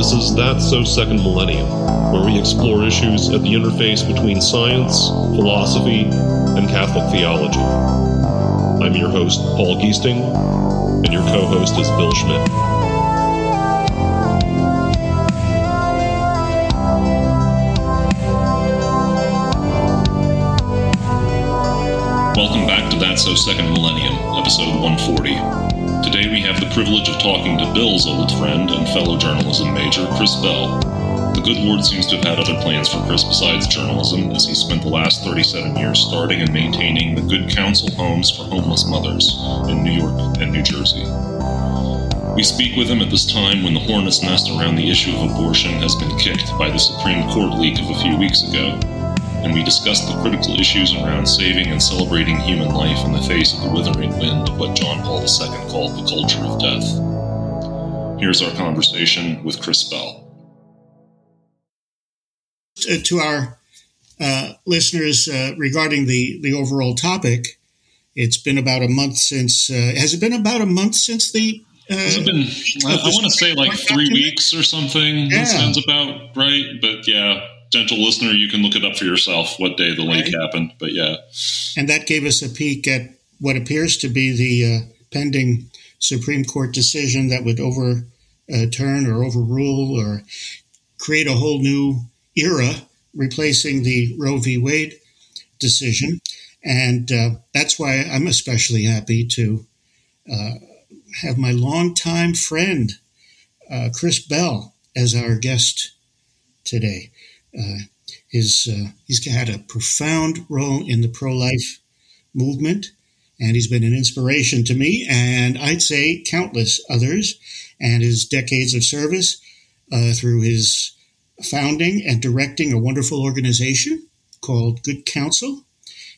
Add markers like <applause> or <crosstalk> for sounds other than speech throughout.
This is That's So Second Millennium, where we explore issues at the interface between science, philosophy, and Catholic theology. I'm your host, Paul Giesting, and your co host is Bill Schmidt. Welcome back to That's So Second Millennium, episode 140. Today we have the privilege of talking to Bill's old friend and fellow journalism major, Chris Bell. The good Lord seems to have had other plans for Chris besides journalism, as he spent the last 37 years starting and maintaining the Good Counsel Homes for Homeless Mothers in New York and New Jersey. We speak with him at this time when the hornet's nest around the issue of abortion has been kicked by the Supreme Court leak of a few weeks ago, and we discuss the critical issues around saving and celebrating human life in the face of the withering wind of what John Paul II called the culture of death. Here's our conversation with Chris Bell. Uh, to our uh, listeners uh, regarding the, the overall topic, it's been about a month since. Uh, has it been about a month since the? Uh, has it been? I, I want to say like three weeks or something. Yeah. That sounds about right. But yeah, gentle listener, you can look it up for yourself what day the leak right. happened. But yeah. And that gave us a peek at what appears to be the uh, pending Supreme Court decision that would overturn or overrule or create a whole new era, replacing the Roe v. Wade decision. And uh, that's why I'm especially happy to uh, have my longtime friend, uh, Chris Bell, as our guest today. Uh, his, uh, he's had a profound role in the pro life movement, and he's been an inspiration to me, and I'd say countless others. And his decades of service uh, through his founding and directing a wonderful organization called Good Counsel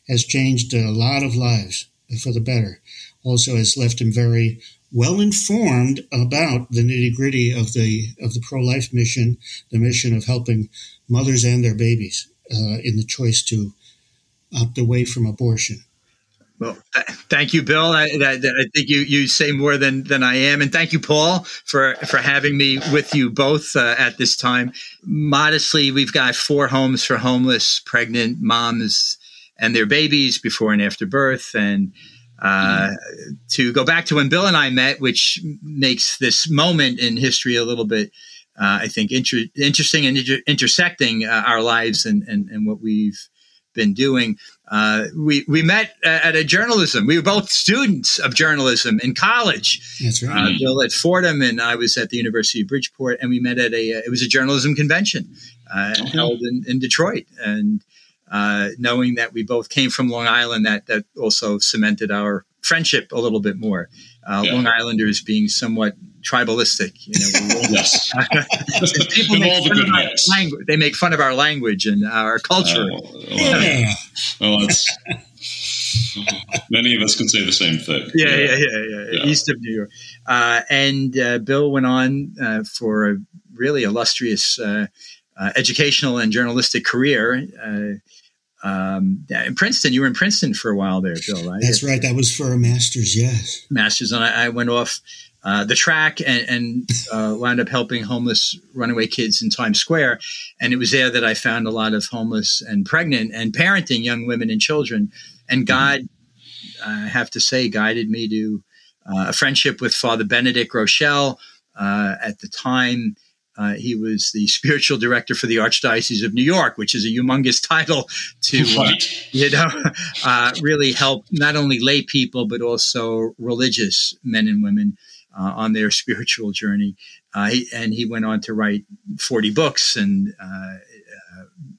has changed a lot of lives for the better. Also, has left him very well informed about the nitty gritty of the of the pro life mission, the mission of helping mothers and their babies uh, in the choice to opt away from abortion. Well, th- thank you, Bill. I, I, I, think you, you say more than, than I am, and thank you, Paul, for for having me with you both uh, at this time. Modestly, we've got four homes for homeless pregnant moms and their babies before and after birth, and uh, to go back to when Bill and I met, which makes this moment in history a little bit, uh, I think, inter- interesting and inter- intersecting uh, our lives and, and, and, what we've been doing. Uh, we, we met at a journalism. We were both students of journalism in college. That's right. Uh, Bill at Fordham, and I was at the University of Bridgeport, and we met at a. it was a journalism convention okay. held in, in Detroit, and uh, knowing that we both came from Long Island, that that also cemented our friendship a little bit more. Uh, yeah. Long Islanders being somewhat tribalistic, you know. <laughs> yes. <laughs> people make fun of our language. They make fun of our language and our culture. Uh, well, yeah. well, that's. Many of us can say the same thing. Yeah, yeah, yeah, yeah. yeah. East of New York. Uh, and uh, Bill went on uh, for a really illustrious uh, uh, educational and journalistic career. Uh, um, in Princeton, you were in Princeton for a while there, Bill, right? That's right. That was for a master's, yes. Master's. And I, I went off uh, the track and, and uh, wound up helping homeless runaway kids in Times Square. And it was there that I found a lot of homeless and pregnant and parenting young women and children. And mm-hmm. God, I have to say, guided me to uh, a friendship with Father Benedict Groeschel. Uh, at the time, uh, he was the spiritual director for the Archdiocese of New York, which is a humongous <laughs> title to, uh, you know, <laughs> uh, really help not only lay people but also religious men and women uh, on their spiritual journey. Uh, he, and he went on to write 40 books and uh,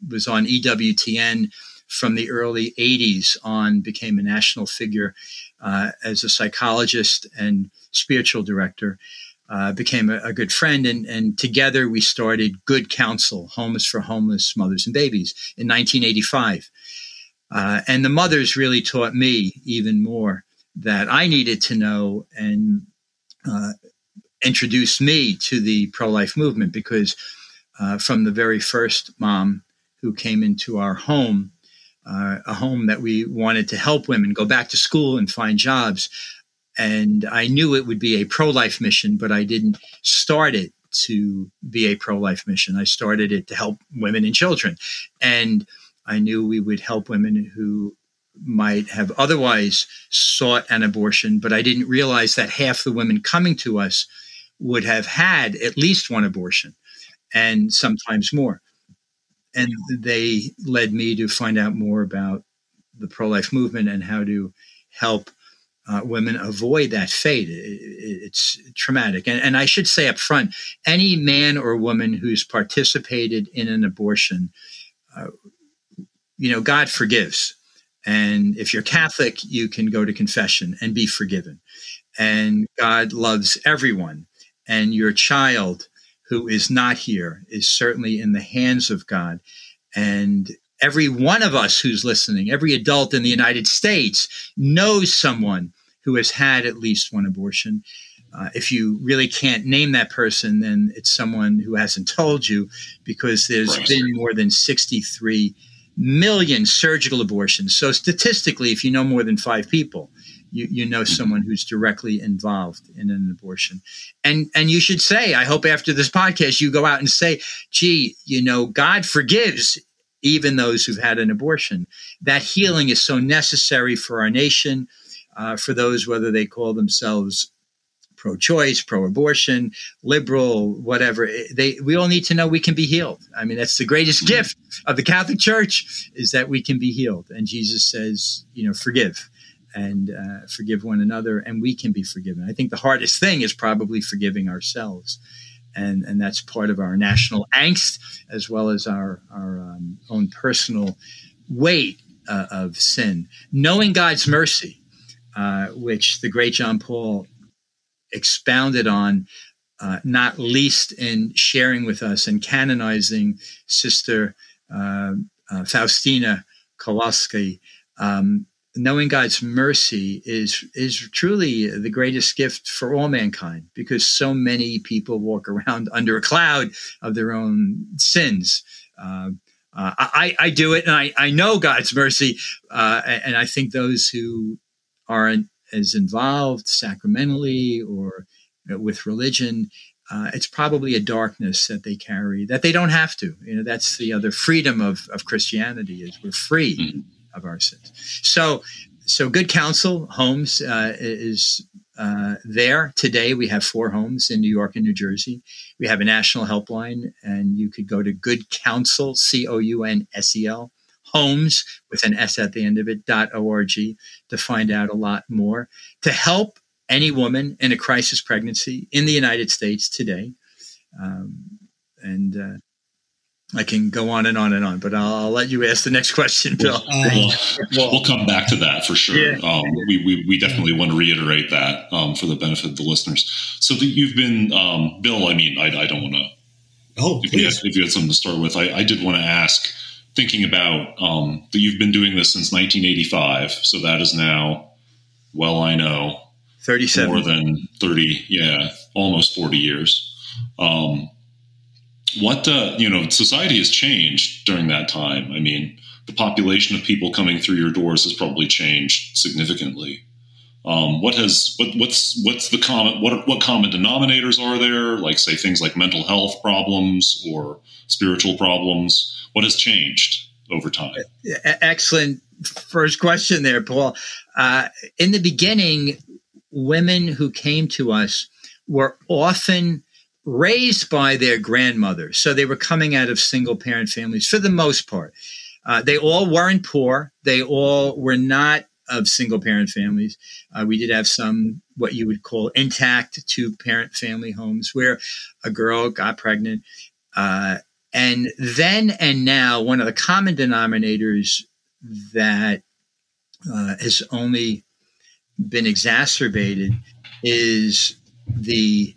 was on EWTN from the early 80s on, became a national figure as a psychologist and spiritual director uh, became a, a, good friend, and, and together we started Good Counsel, Homes for Homeless Mothers and Babies, in 1985. Uh, and the mothers really taught me even more that I needed to know and uh, introduced me to the pro life movement because uh, from the very first mom who came into our home, uh, a home that we wanted to help women go back to school and find jobs, and I knew it would be a pro life mission, but I didn't start it to be a pro life mission. I started it to help women and children. And I knew we would help women who might have otherwise sought an abortion, but I didn't realize that half the women coming to us would have had at least one abortion and sometimes more. And they led me to find out more about the pro life movement and how to help uh, women avoid that fate. It, it, it's traumatic. And, and, I should say up front any man or woman who's participated in an abortion, uh, you know, God forgives. And if you're Catholic, you can go to confession and be forgiven. And God loves everyone. And your child who is not here is certainly in the hands of God. And every one of us who's listening, every adult in the United States knows someone who has had at least one abortion. Uh, if you really can't name that person, then it's someone who hasn't told you because there's right. been more than 63 million surgical abortions. So statistically, if you know more than five people, you, you know someone who's directly involved in an abortion. And and you should say, I hope after this podcast you go out and say, gee, you know, God forgives even those who've had an abortion. That healing is so necessary for our nation, uh, for those whether they call themselves pro-choice, pro-abortion, liberal, whatever. They we all need to know we can be healed. I mean, that's the greatest mm-hmm. gift of the Catholic Church is that we can be healed. And Jesus says, you know, forgive and uh, forgive one another, and we can be forgiven. I think the hardest thing is probably forgiving ourselves. And, and that's part of our national angst as well as our, our um, own personal weight uh, of sin. Knowing God's mercy, uh, which the great John Paul expounded on, uh, not least in sharing with us and canonizing Sister uh, uh, Faustina Kowalski. Um, knowing God's mercy is is truly the greatest gift for all mankind because so many people walk around <laughs> under a cloud of their own sins. Uh, uh, I, I do it, and I, I know God's mercy, uh, and I think those who aren't as involved sacramentally or with religion, uh, it's probably a darkness that they carry that they don't have to. You know, that's the other freedom of, of Christianity is we're free mm-hmm. Of our sins. So, so good counsel homes uh, is uh, there today. We have four homes in New York and New Jersey. We have a national helpline, and you could go to Good Counsel, C O U N S E L homes with an S at the end of it, dot .org to find out a lot more to help any woman in a crisis pregnancy in the United States today. Um, and uh, I can go on and on and on, but I'll, I'll let you ask the next <laughs> question, Bill. We'll, we'll, we'll come back to that for sure. Yeah. Um, we, we, we, definitely want to reiterate that um, for the benefit of the listeners. So that you've been, um, Bill, I mean, I, I don't want to. Oh, if you, had, if you, had, something to start with, I, I did want to ask thinking about um, that you've been doing this since 1985. So that is now, well, I know, 37 more than 30, yeah, almost 40 years. Um, what uh, you know, society has changed during that time. I mean, the population of people coming through your doors has probably changed significantly. Um, what has what, what's what's the common what what common denominators are there? Like say things like mental health problems or spiritual problems what has changed over time? Excellent first question there, Paul. Uh, in the beginning, women who came to us were often raised by their grandmothers. So they were coming out of single parent families for the most part. Uh, they all weren't poor. They all were not of single parent families. Uh, we did have some what you would call intact two parent family homes where a girl got pregnant. Uh, and then and now, one of the common denominators that uh, has only been exacerbated is the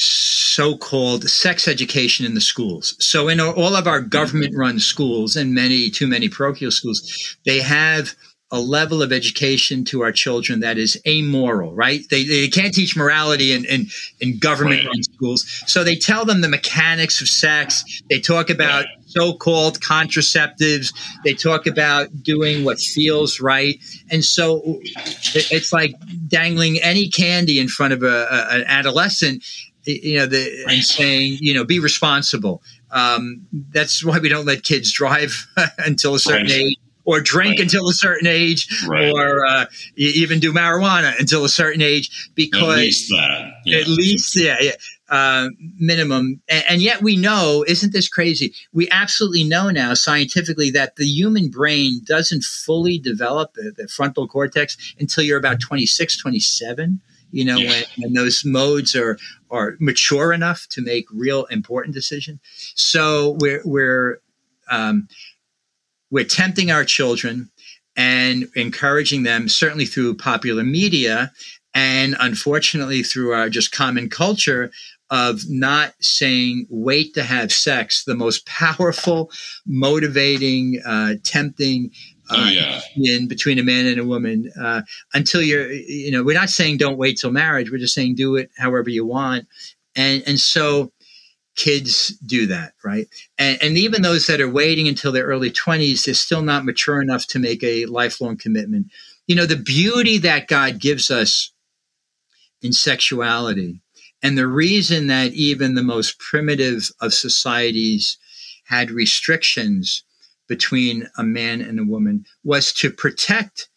so-called sex education in the schools. So in all of our government-run schools and many too many parochial schools, they have – a level of education to our children that is amoral, right? They, they can't teach morality in, in, in government run schools. So they tell them the mechanics of sex. They talk about so called contraceptives. They talk about doing what feels right. And so it's like dangling any candy in front of a, a, an adolescent you know, the, and saying, you know, be responsible. Um, that's why we don't let kids drive <laughs> until a certain right. age or drink right. until a certain age, right. or uh, even do marijuana until a certain age, because at least that, yeah. at least yeah, yeah uh, minimum. And, and, yet we know, isn't this crazy? We absolutely know now scientifically that the human brain doesn't fully develop the, the frontal cortex until you're about 26, 27 you know, yeah. when, when, those modes are are mature enough to make real important decisions. So we're we're um, we're tempting our children and encouraging them, certainly through popular media, and unfortunately through our just common culture of not saying wait to have sex the most powerful motivating uh, tempting oh, yeah. in between a man and a woman uh, until you're you know we're not saying don't wait till marriage we're just saying do it however you want. And and so kids do that right? And, and even those that are waiting until their early 20s they're still not mature enough to make a lifelong commitment. You know the beauty that god gives us in sexuality and the reason that even the most primitive of societies had restrictions between a man and a woman was to protect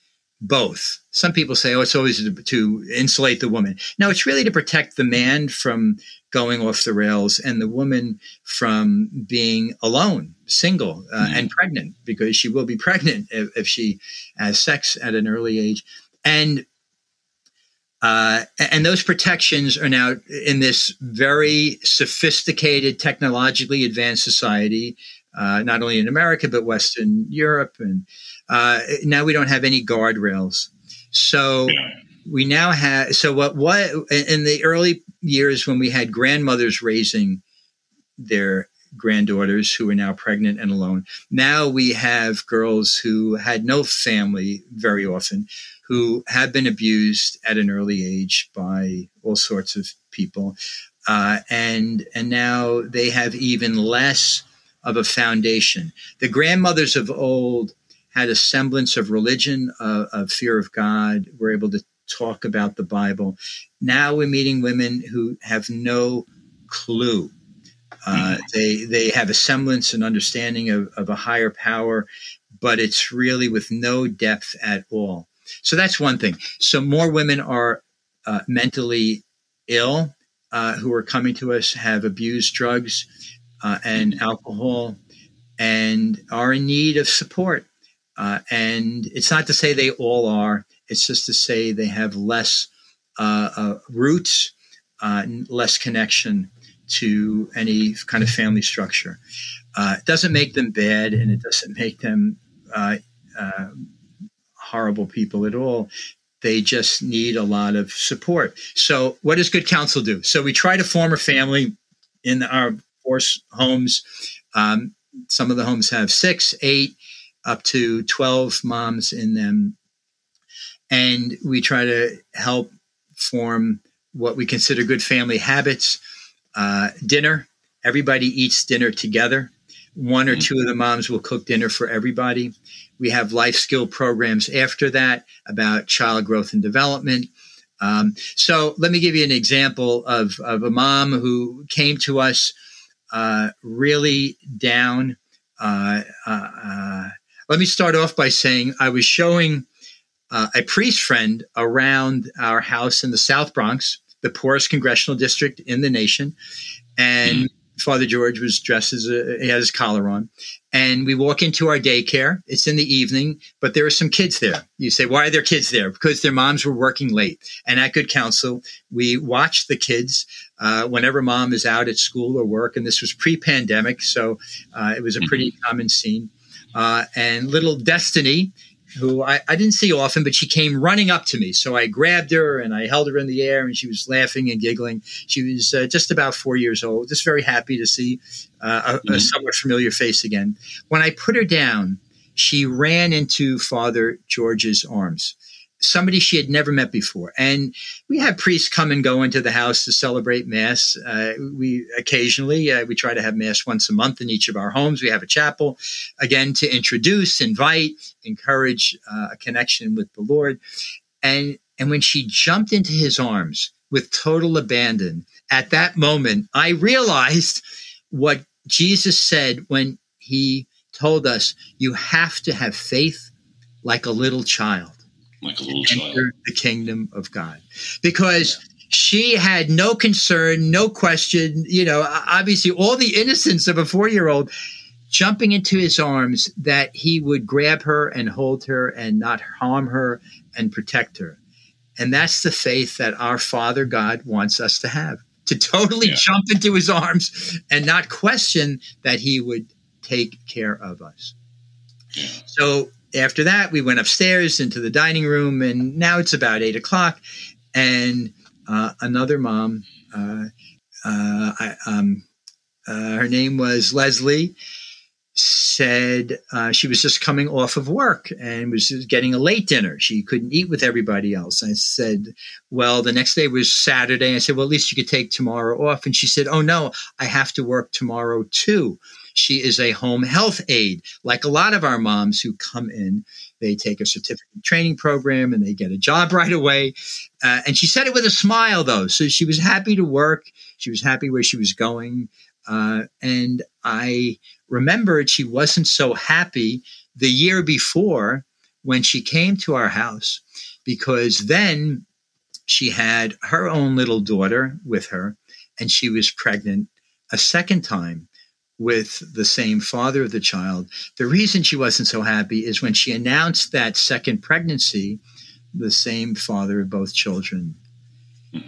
both. Some people say, oh, it's always to, to, insulate the woman. No, it's really to protect the man from going off the rails and the woman from being alone, single, uh, mm-hmm. and pregnant, because she will be pregnant if, if, she has sex at an early age. And uh, and those protections are now in this very sophisticated, technologically advanced society uh, not only in America but Western Europe, and uh, now we don't have any guardrails. So we now have. So what? What in the early years when we had grandmothers raising their granddaughters who are now pregnant and alone. Now we have girls who had no family very often, who have been abused at an early age by all sorts of people, uh, and and now they have even less of a foundation. The grandmothers of old had a semblance of religion, uh, of fear of God, were able to talk about the Bible. Now we're meeting women who have no clue. Uh, they they have a semblance and understanding of, of a higher power, but it's really with no depth at all. So that's one thing. So more women are uh, mentally ill uh, who are coming to us, have abused drugs, uh, and alcohol and are in need of support. Uh, and it's not to say they all are, it's just to say they have less uh, uh roots, uh, less connection to any kind of family structure. Uh, it doesn't make them bad and it doesn't make them horrible people at all they just need a lot of support. So, what does good counsel do? So, we try to form a family in our force homes. Um, some of the homes have six, eight, up to 12 moms in them. And we try to help form what we consider good family habits. Uh, dinner, everybody eats dinner together. One or mm-hmm. two of the moms will cook dinner for everybody. We have life skill programs after that about child growth and development. Um, so let me give you an example of, of a mom who came to us uh, really down. Uh, uh, uh, let me start off by saying I was showing uh, a priest friend around our house in the South Bronx, the poorest congressional district in the nation, and mm-hmm. Father George was dressed as a, he had his collar on. And we walk into our daycare. It's in the evening, but there are some kids there. You say, why are there kids there? Because their moms were working late. And at Good Counsel, we watch the kids uh, whenever mom is out at school or work. And this was pre pandemic. So uh, it was a pretty mm-hmm. common scene. Uh, and little Destiny who I, I, didn't see often, but she came running up to me. So I grabbed her and I held her in the air, and she was laughing and giggling. She was uh, just about four years old, just very happy to see uh, a, mm-hmm. a, somewhat familiar face again. When I put her down, she ran into Father George's arms somebody she had never met before. And we have priests come and go into the house to celebrate Mass. Uh, we occasionally, uh, we try to have Mass once a month in each of our homes. We have a chapel, again, to introduce, invite, encourage uh, a connection with the Lord. And, and when she jumped into his arms, with total abandon. At that moment, I realized what Jesus said when he told us, You have to have faith like a little child. Like a little child. the kingdom of God. Because yeah she had no concern, no question, you know, obviously all the innocence of a four year old jumping into his arms that he would grab her and hold her and not harm her and protect her. And that's the faith that our Father God wants us to have to totally yeah. jump into his arms and not question that he would take care of us. Yeah. So after that, we went upstairs into the dining room, and now it's about eight o'clock. And uh, another mom, uh, uh, I, um, uh, her name was Leslie, said uh, she was just coming off of work and was getting a late dinner. She couldn't eat with everybody else. I said, Well, the next day was Saturday. I said, Well, at least you could take tomorrow off. And she said, Oh, no, I have to work tomorrow too. She is a home health aide, like a lot of our moms who come in. They take a certificate training program and they get a job <laughs> right away. Uh, and she said it with a smile, though. So she was happy to work. She was happy where she was going. Uh, and I remembered she wasn't so happy the year before when she came to our house because then she had her own little daughter with her and she was pregnant a second time with the same father of the child. The reason she wasn't so happy is when she announced that second pregnancy, the same father of both children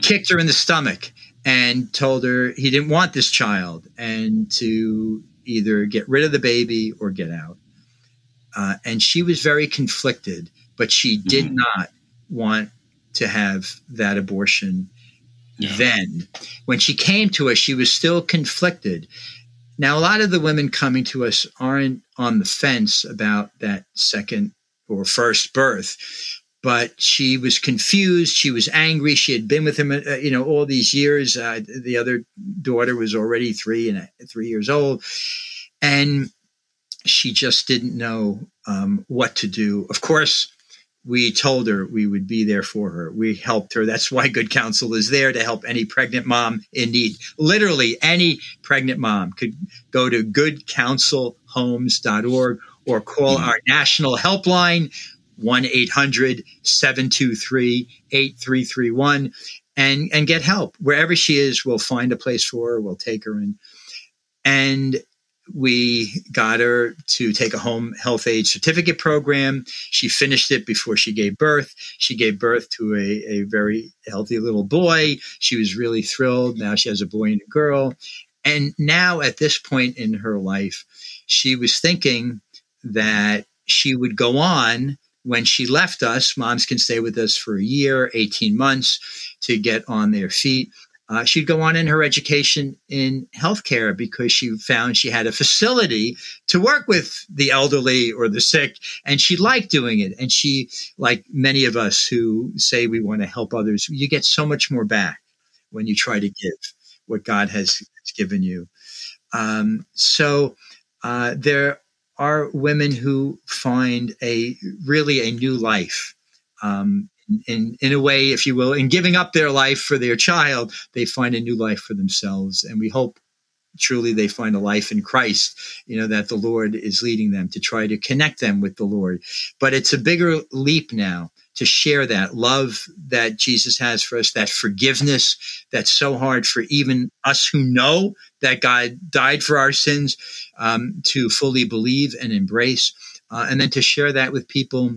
kicked her in the stomach and told her he didn't want this child and to either get rid of the baby or get out. Uh, and she was very conflicted, but she did mm-hmm. not want to have that abortion yeah. then. When she came to us, she was still conflicted. Now, a lot of the women coming to us aren't on the fence about that second or first birth, but she was confused. She was angry. She had been with him, uh, you know, all these years. Uh, the other daughter was already three and three years old, and she just didn't know um, what to do. Of course, we told her we would be there for her. We helped her. That's why Good Counsel is there to help any pregnant mom in need. Literally, any pregnant mom could go to goodcounselhomes.org or call mm-hmm. our national helpline, 1 800 723 8331, and and get help. Wherever she is, we'll find a place for her, we'll take her in. And we got her to take a home health aid certificate program. She finished it before she gave birth. She gave birth to a, a very healthy little boy. She was really thrilled. Now she has a boy and a girl. And now, at this point in her life, she was thinking that she would go on when she left us. Moms can stay with us for a year, 18 months to get on their feet. Uh, she'd go on in her education in healthcare because she found she had a facility to work with the elderly or the sick, and she liked doing it. And she, like many of us who say we want to help others, you get so much more back when you try to give what God has, has given you. Um, so uh, there are women who find a really a new life um, in, in a way, if you will, in giving up their life for their child, they find a new life for themselves. And we hope truly they find a life in Christ, you know, that the Lord is leading them to try to connect them with the Lord. But it's a bigger leap now to share that love that Jesus has for us, that forgiveness that's so hard for even us who know that God died for our sins um, to fully believe and embrace. Uh, and then to share that with people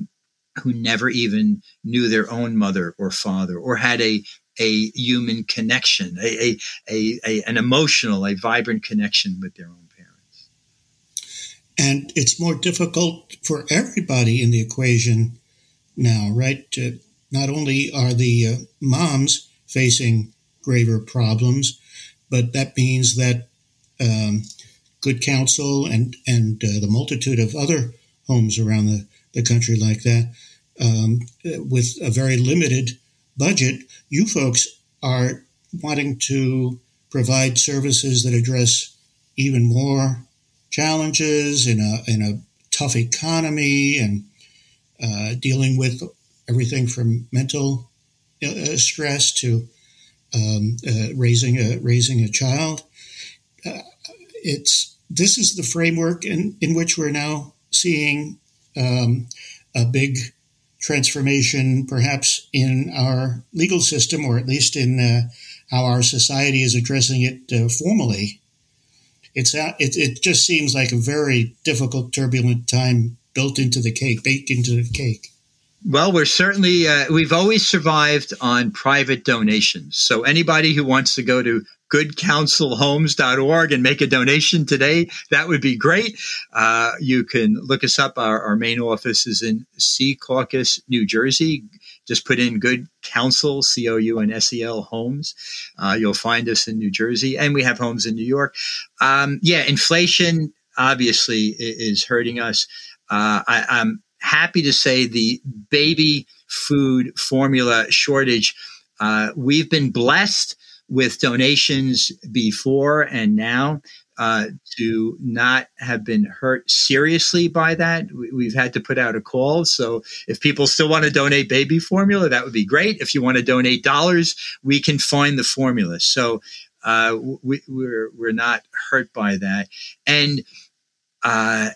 who never even knew their own mother or father or had a a human connection, a, a, a, a, an emotional, a vibrant connection with their own parents. And it's more difficult for everybody in the equation now, right? Not only are the uh, moms facing graver problems, but that means that um, good counsel and and uh, the multitude of other homes around the, the country like that um, with a very limited budget, you folks are wanting to provide services that address even more challenges in a, in a tough economy and uh, dealing with everything from mental uh, stress to um, uh, raising a raising a child. Uh, it's this is the framework in, in which we're now seeing um, a big transformation, perhaps in our legal system, or at least in uh, how our society is addressing it uh, formally. It's it, it just seems like a very difficult, turbulent time built into the cake, baked into the cake. Well, we're certainly, uh, we've always survived on private donations. So anybody who wants to go to goodcounselhomes.org and make a donation today, that would be great. Uh, you can look us up. Our, our main office is in Secaucus, New Jersey. Just put in Good Counsel, C O U N S E L Homes. Uh, you'll find us in New Jersey, and we have homes in New York. Um, yeah, inflation obviously is hurting us. Uh, I, I'm happy to say the baby food formula shortage. Uh, we've been blessed with donations before and now uh, to not have been hurt seriously by that. We've had to put out a call. So if people still want to donate baby formula, that would be great. If you want to donate dollars, we can find the formula. So uh, we, are we're, we're not hurt by that, and uh,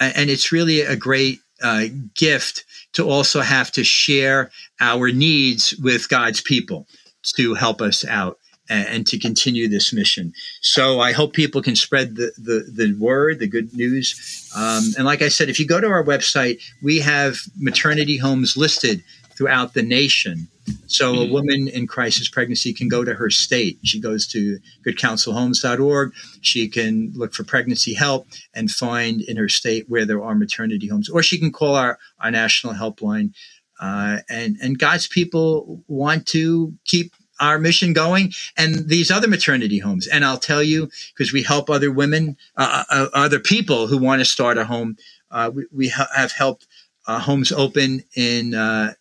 and it's really a great uh, gift to also have to share our needs with God's people to help us out and, to continue this mission. So I hope people can spread the, the, the word, the good news. Um, and like I said, if you go to our website, we have maternity homes listed throughout the nation. So a mm-hmm. woman in crisis pregnancy can go to her state. She goes to goodcounselhomes.org. She can look for pregnancy help and find in her state where there are maternity homes, or she can call our, our national helpline. Uh, and and God's people want to keep our mission going and these other maternity homes. And I'll tell you, because we help other women, uh, uh, uh, other people who want to start a home. Uh, we, we ha- have helped uh, homes open in uh,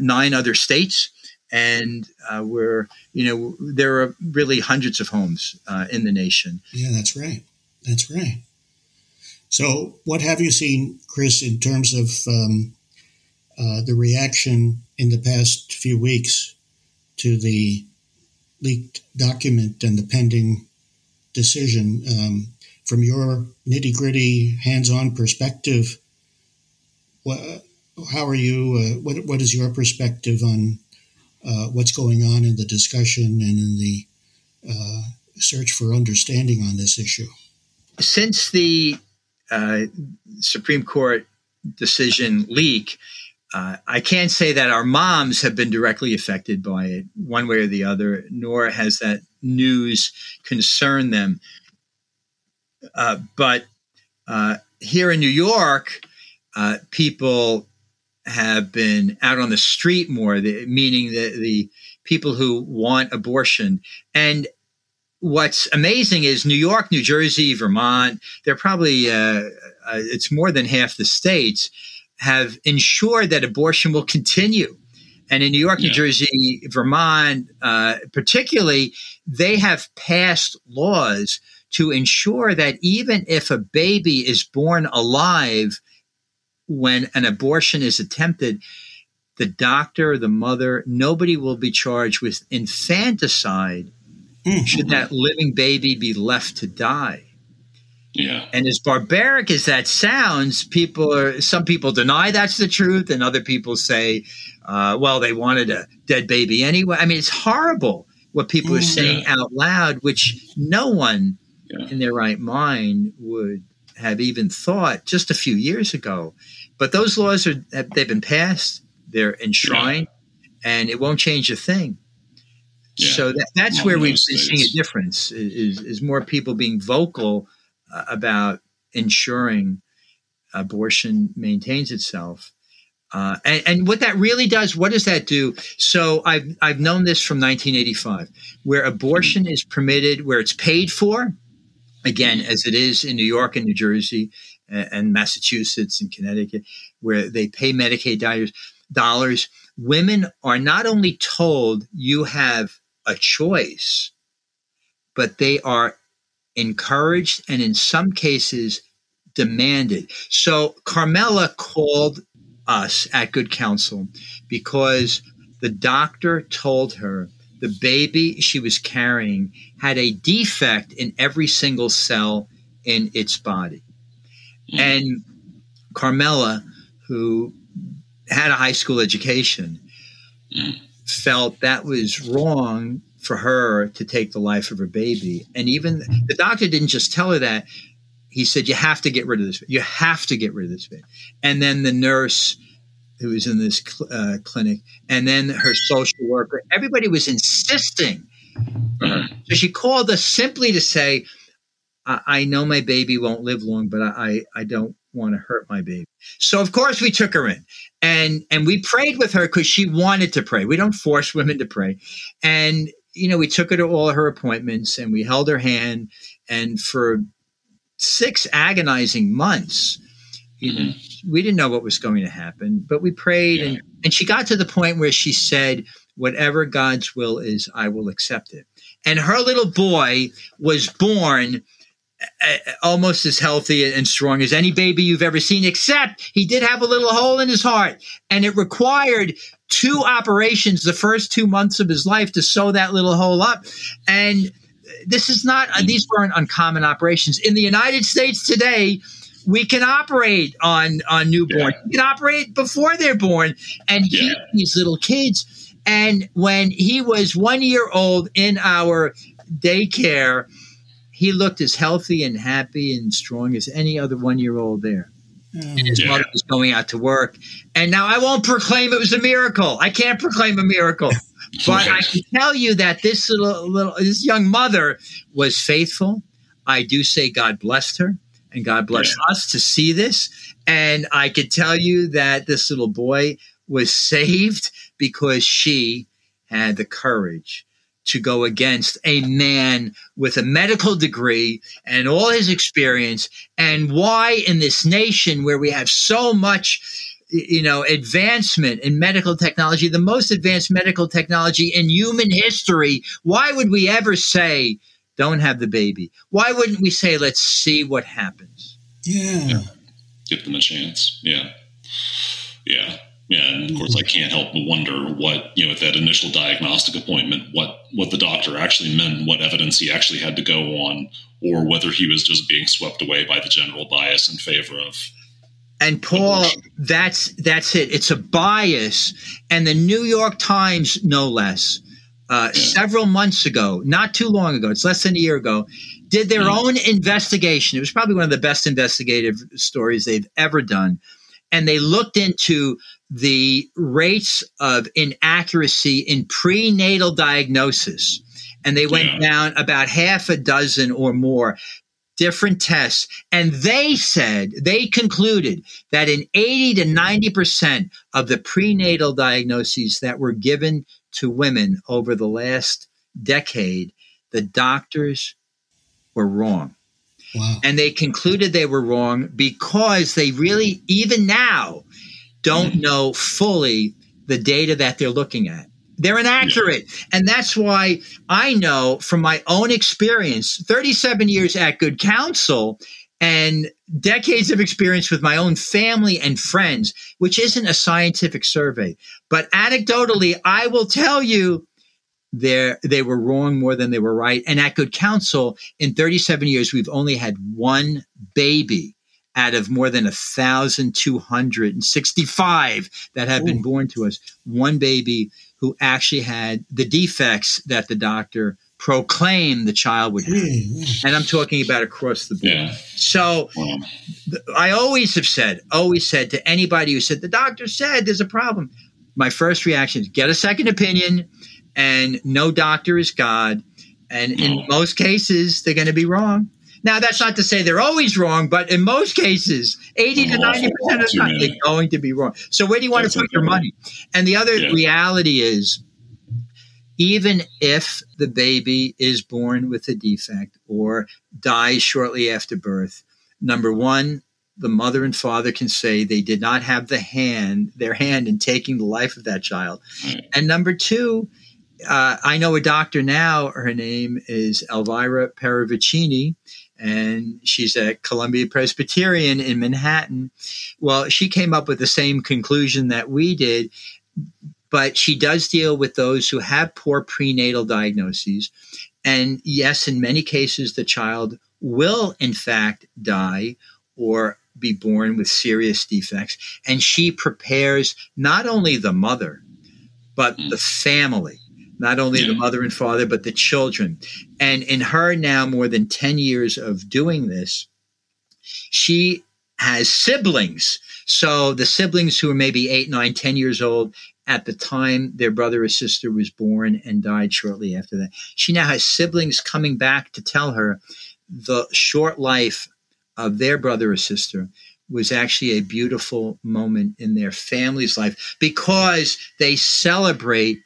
nine other states. And we're, you know, there are really hundreds of homes in the nation. Yeah, that's right. That's right. So, what have you seen, Chris, in terms of um, uh, the reaction in the past few weeks to the leaked document and the pending decision? Um, from your nitty gritty, hands on perspective, what, how are you? Uh, what what is your perspective on uh, what's going on in the discussion and in the uh, search for understanding on this issue? Since the uh, Supreme Court decision leak, uh, I can't say that our moms have been directly affected by it one way or the other, nor has that news concerned them. Uh, but here in New York, people have been out on the street more, the, meaning the, the people who want abortion. And what's amazing is New York, New Jersey, Vermont, they're probably, uh, uh, it's more than half the states, have ensured that abortion will continue. And in New York, yeah. New Jersey, Vermont, uh, particularly, they have passed laws to ensure that even if a baby is born alive, when an abortion is attempted, the doctor, the mother, nobody will be charged with infanticide mm-hmm. should that living baby be left to die. Yeah. And as barbaric as that sounds, people are some people deny that's the truth, and other people say, uh, well, they wanted a dead baby anyway. I mean, it's horrible what people are mm. saying yeah. out loud, which no one yeah. in their right mind would have even thought just a few years ago. But those laws are they've been passed, they're enshrined, yeah. and it won't change a thing. Yeah. So that, that's where we've been seeing a difference is, is more people being vocal uh, about ensuring abortion maintains itself. Uh, and, and, what that really does, what does that do? So I've, I've known this from 1985, where abortion is permitted, where it's paid for, again, as it is in New York and New Jersey, and Massachusetts and Connecticut, where they pay Medicaid dollars, dollars, women are not only told you have a choice, but they are encouraged and in some cases demanded. So Carmela called us at Good Counsel because the doctor told her the baby she was carrying had a defect in every single cell in its body. Mm. And Carmela, who had a high school education, mm. felt that was wrong for her to take the life of her baby. And even the doctor didn't just tell her that. He said, You have to get rid of this. You have to get rid of this baby. And then the nurse who was in this cl- uh, clinic, and then her social worker. Everybody was insisting. So she called us simply to say, I, I know my baby won't live long, but I, I don't want to hurt my baby. So of course we took her in and and we prayed with her because she wanted to pray. We don't force women to pray. And you know, we took her to all her appointments and we held her hand and for six agonizing months, you know, mm-hmm. we didn't know what was going to happen, but we prayed, yeah. and, and she got to the point where she said, Whatever God's will is, I will accept it. And her little boy was born uh, almost as healthy and strong as any baby you've ever seen, except he did have a little hole in his heart, and it required two operations the first two months of his life to sew that little hole up. And this is not, uh, these weren't uncommon operations. In the United States today, we can operate on on newborn. Yeah. We can operate before they're born and yeah. these little kids. And when he was one year old in our daycare, he looked as healthy and happy and strong as any other one year old there. And his yeah. mother was going out to work. And now I won't proclaim it was a miracle. I can't proclaim a miracle. <laughs> but I can tell you that this little, little this young mother was faithful. I do say God blessed her. And God bless yeah. us to see this. And I could tell you that this little boy was saved because she had the courage to go against a man with a medical degree and all his experience. And why in this nation where we have so much you know advancement in medical technology the most advanced medical technology in human history why would we ever say don't have the baby. Why wouldn't we say, let's see what happens? Yeah. yeah. Give them a chance. Yeah. Yeah. Yeah, and of course, I can't help but wonder what you know at that initial diagnostic appointment, what what the doctor actually meant, what evidence he actually had to go on, or whether he was just being swept away by the general bias in favor of. And Paul, abortion. that's that's it. It's a bias, and the New York Times, no less, uh, several months ago, not too long ago, it's less than a year ago, did their mm. own investigation. It was probably one of the best investigative stories they've ever done. And they looked into the rates of inaccuracy in prenatal diagnosis. And they went yeah. down about half a dozen or more different tests. And they said, they concluded that in 80 to 90% of the prenatal diagnoses that were given to women over the last decade, the doctors were wrong. Wow. And they concluded they were wrong because they really, even now, don't mm. know fully the data that they're looking at. They're inaccurate. And that's why I know from my own experience 37 years at Good Counsel and decades of experience with my own family and friends, which isn't a scientific survey. But anecdotally, I will tell you there they were wrong more than they were right. And at Good Counsel, in 37 years, we've only had one baby out of more than 1,265 that have Ooh. been born to us. One baby who actually had the defects that the doctor proclaimed the child would have. Mm. And I'm talking about across the board. Yeah. So wow. th- I always have said, always said to anybody who said, the doctor said there's a problem. My first reaction is get a second opinion, and no doctor is God. And in most cases, they're going to be wrong. Now, that's not to say they're always wrong, but in most cases, 80 to 90% of the time, they're going to be wrong. So, where do you want that's to put your money? And the other yeah. reality is, even if the baby is born with a defect or dies shortly after birth, number one, the mother and father can say they did not have the hand, their hand in taking the life of that child. And number two, uh, I know a doctor now. Her name is Elvira Parravicini, and she's a Columbia Presbyterian in Manhattan. Well, she came up with the same conclusion that we did but she does deal with those who have poor prenatal diagnoses. And yes, in many cases, the child will in fact die or be born with serious defects. And she prepares not only the mother, but the family, not only the mother and father, but the children. And in her now more than 10 years of doing this, she has siblings. So the siblings who are maybe eight, nine, ten years old at the time their brother or sister was born and died shortly after that. She now has siblings coming back to tell her the short life of their brother or sister was actually a beautiful moment in their family's life because they celebrate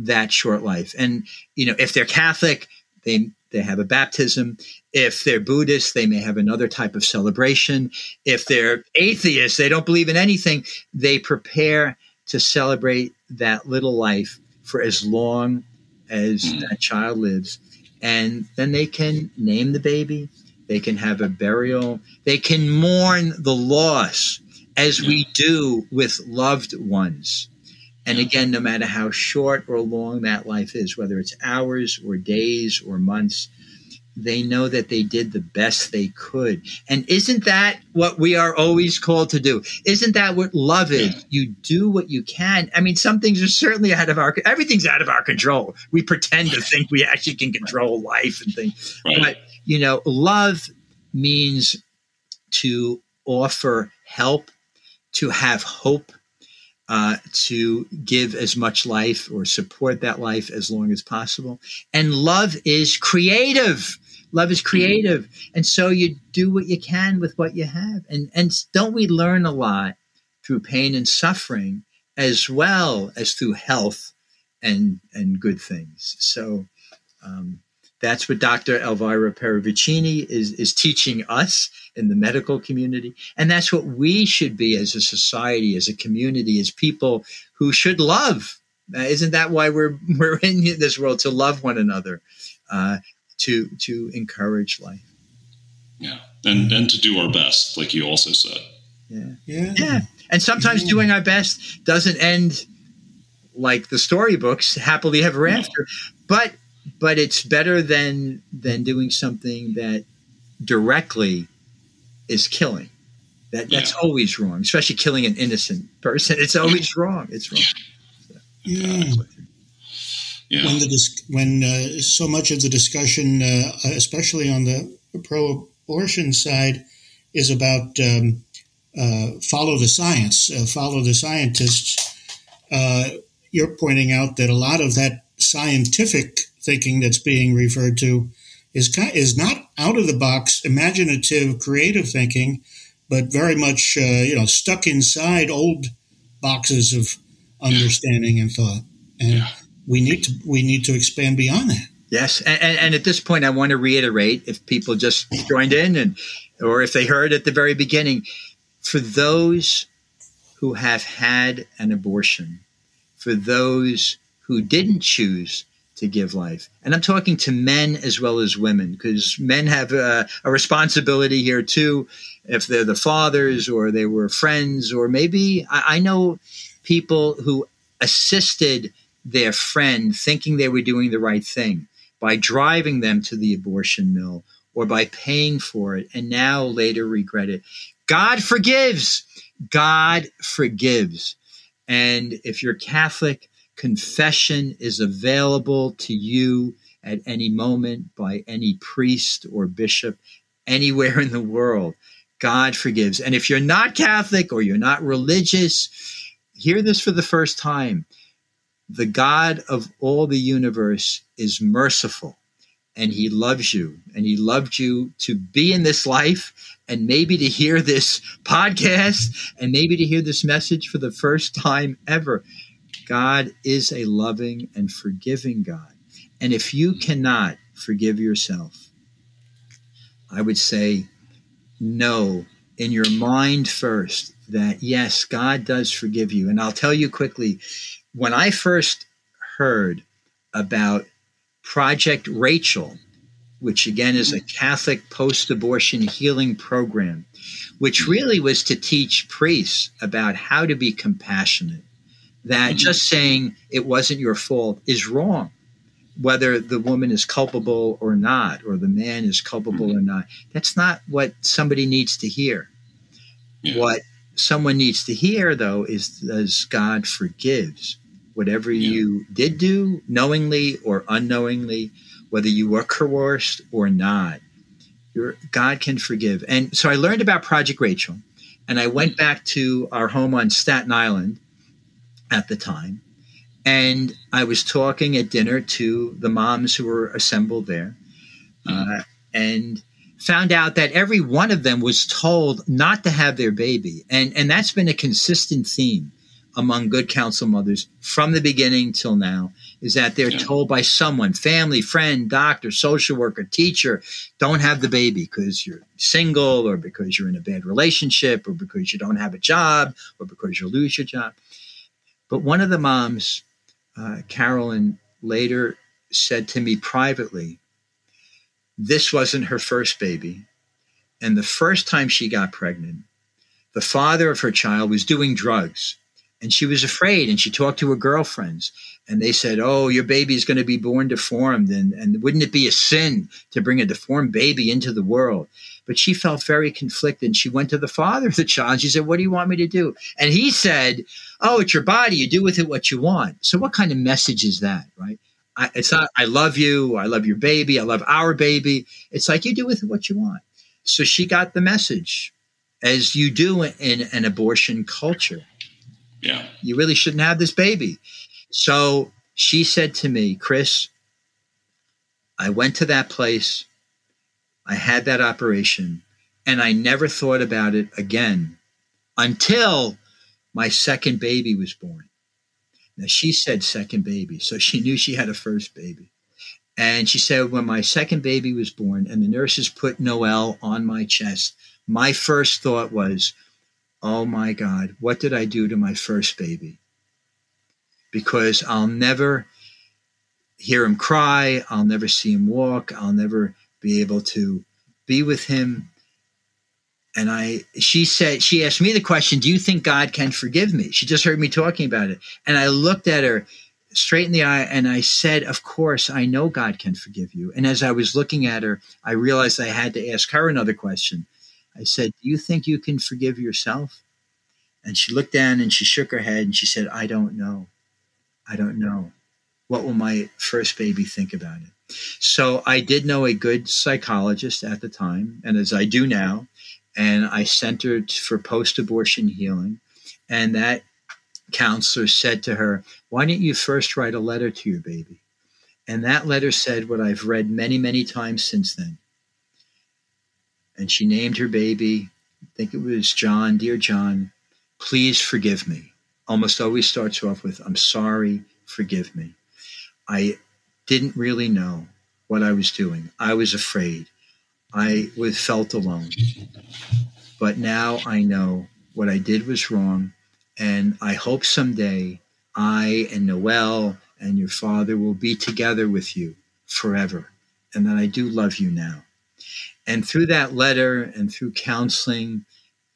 that short life. And you know, if they're Catholic, they they have a baptism. If they're Buddhist, they may have another type of celebration. If they're atheists, they don't believe in anything, they prepare to celebrate that little life for as long as mm. that child lives. And then they can name the baby, they can have a burial, they can mourn the loss as we do with loved ones. And again, no matter how short or long that life is, whether it's hours or days or months, they know that they did the best they could. And isn't that what we are always called to do? Isn't that what love is? You do what you can. I mean, some things are certainly out of our everything's out of our control. We pretend to think we actually can control life and things. Right. But, you know, love means to offer help, to have hope, uh, to give as much life or support that life as long as possible. And love is creative. Love is creative. And so you do what you can with what you have. And, and don't we learn a lot through pain and suffering as well as through health and, and good things? So, um, that's what Dr. Elvira Parravicini is, is teaching us in the medical community. And that's what we should be as a society, as a community, as people who should love. Uh, isn't that why we're, <laughs> we're in this world to love one another, uh, to, to encourage life? Yeah. And, and to do our best, like you also said. Yeah. Yeah. yeah. And sometimes yeah. doing our best doesn't end like the storybooks, happily ever after. But but it's better than than doing something that directly is killing. That that's yeah. always wrong, especially killing an innocent person. It's always wrong. It's wrong. Yeah. yeah. When the dis- when uh, so much of the discussion, uh, especially on the pro-abortion side, is about um, uh, follow the science, uh, follow the scientists. Uh, you're pointing out that a lot of that scientific thinking that's being referred to is is not out of the box, imaginative, creative thinking, but very much uh, you know stuck inside old boxes of understanding and thought. And yeah. we need to we need to expand beyond that. Yes, and, and, at this point, I want to reiterate if people just joined in and or if they heard at the very beginning, for those who have had an abortion, for those who didn't choose to give life. And I'm talking to men as well as women, because men have a, a, responsibility here too. If they're the fathers or they were friends, or maybe I, I know people who assisted their friend thinking they were doing the right thing by driving them to the abortion mill or by paying for it and now later regret it. God forgives. God forgives. And if you're Catholic, Confession is available to you at any moment by any priest or bishop anywhere in the world. God forgives. And if you're not Catholic or you're not religious, hear this for the first time. The God of all the universe is merciful and he loves you and he loved you to be in this life and maybe to hear this podcast and maybe to hear this message for the first time ever. God is a loving and forgiving God. And if you cannot forgive yourself, I would say, know in your mind first that yes, God does forgive you. And I'll tell you quickly when I first heard about Project Rachel, which again is a mm-hmm. Catholic post abortion healing program, which mm-hmm. really was to teach priests about how to be compassionate that Mhm. just saying it wasn't your fault is wrong. Whether the woman is culpable or not, or the man is culpable or not, that's not what somebody needs to hear. Yeah. What someone needs to hear, though, is does God forgives whatever Yeah. you did do, knowingly or unknowingly, whether you were coerced or not. Your, God can forgive. And so I learned about Project Rachel, and I went back to our home on Staten Island at the time, and I was talking at dinner to the moms who were assembled there, uh, and found out that every one of them was told not to have their baby, and and that's been a consistent theme among good counsel mothers from the beginning till now is that they're Yeah. told by someone family friend doctor social worker teacher don't have the baby because you're single or because you're in a bad relationship or because you don't have a job or because you'll lose your job but one of the moms uh, carolyn later said to me privately this wasn't her first baby. And the first time she got pregnant the father of her child was doing drugs. And she was afraid and she talked to her girlfriends and they said oh your baby is going to be born deformed and, and wouldn't it be a sin to bring a deformed baby into the world but she felt very conflicted. She went to the father of the child. She said what do you want me to do? And he said oh it's your body. You do with it what you want. So what kind of message is that right? I, it's not i love you i love your baby i love our baby. It's like you do with it what you want. So she got the message as you do in an abortion culture. Yeah. you really shouldn't have this baby. So she said to me, Chris, I went to that place, I had that operation, and I never thought about it again until my second baby was born. Now, she said second baby, so she knew she had a first baby. And she said, when my second baby was born and the nurses put Noel on my chest, my first thought was, oh my God, what did I do to my first baby? Because I'll never hear him cry. I'll never see him walk. I'll never be able to be with him. And I, she said, she asked me the question, Do you think God can forgive me? She just heard me talking about it. And I looked at her straight in the eye and I said, Of course, I know God can forgive you. And as I was looking at her, I realized I had to ask her another question. I said, Do you think you can forgive yourself? And she looked down and she shook her head and she said, I don't know. I don't know. What will my first baby think about it? So I did know a good psychologist at the time, and as I do now, and I centered for post abortion healing. And that counselor said to her, Why don't you first write a letter to your baby? And that letter said what I've read many, many times since then. And she named her baby, I think it was John, Dear John, please forgive me. Almost always starts off with, I'm sorry, forgive me. I didn't really know what I was doing. I was afraid. I was felt alone. But now I know what I did was wrong. And I hope someday I and Noel and your father will be together with you forever. And that I do love you now. And through that letter and through counseling,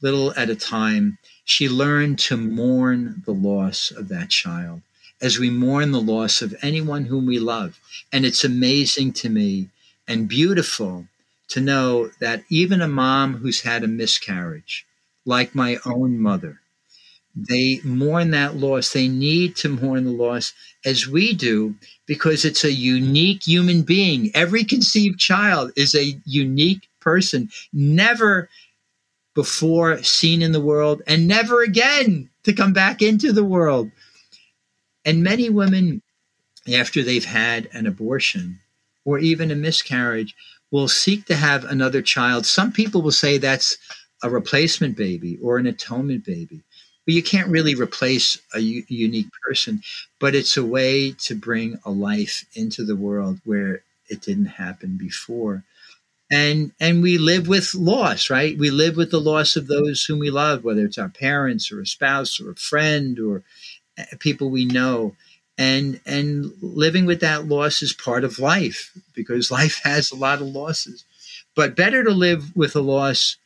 little at a time, she learned to mourn the loss of that child as we mourn the loss of anyone whom we love. And it's amazing to me and beautiful to know that even a mom who's had a miscarriage, like my own mother, they mourn that loss. They need to mourn the loss as we do because it's a unique human being. Every conceived child is a unique person, never before seen in the world and never again to come back into the world. And many women, after they've had an abortion or even a miscarriage, will seek to have another child. Some people will say that's a replacement baby or an atonement baby. But you can't really replace a u- unique person, but it's a way to bring a life into the world where it didn't happen before. And and we live with loss, right? We live with the loss of those whom we love, whether it's our parents or a spouse or a friend or Uh, people we know. And and living with that loss is part of life because <laughs> life has a lot of losses. But better to live with a loss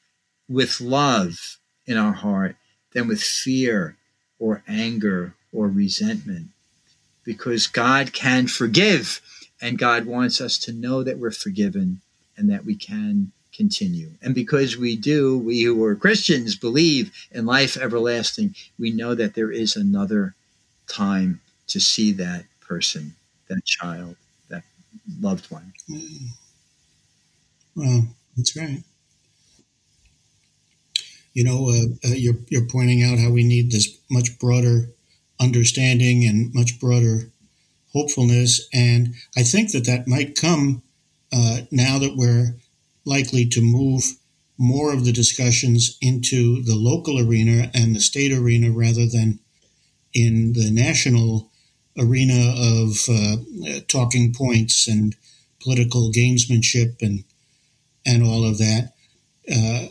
with love in our heart than with fear or anger or resentment because God can forgive and God wants us to know that we're forgiven and that we can continue. And because we do, we who are Christians believe in life everlasting, we know that there is another time to see that person, that child, that loved one. Well, that's right. You know, uh, uh, you're, you're pointing out how we need this much broader understanding and much broader hopefulness. And I think that that might come uh, now that we're likely to move more of the discussions into the local arena and the state arena rather than in the national arena of uh, talking points and political gamesmanship and and all of that. Uh,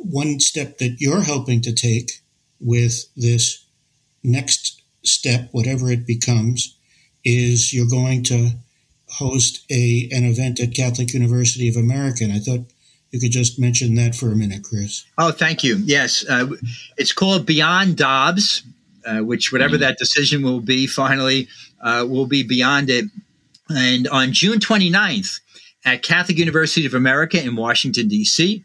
one step that you're helping to take with this next step, whatever it becomes, is you're going to host a an event at Catholic University of America. And I thought you could just mention that for a minute, Chris. Oh, thank you. Yes, uh, it's called Beyond Dobbs, uh, which whatever mm-hmm. that decision will be, finally uh, will be beyond it. And on June 29th at Catholic University of America in Washington D.C.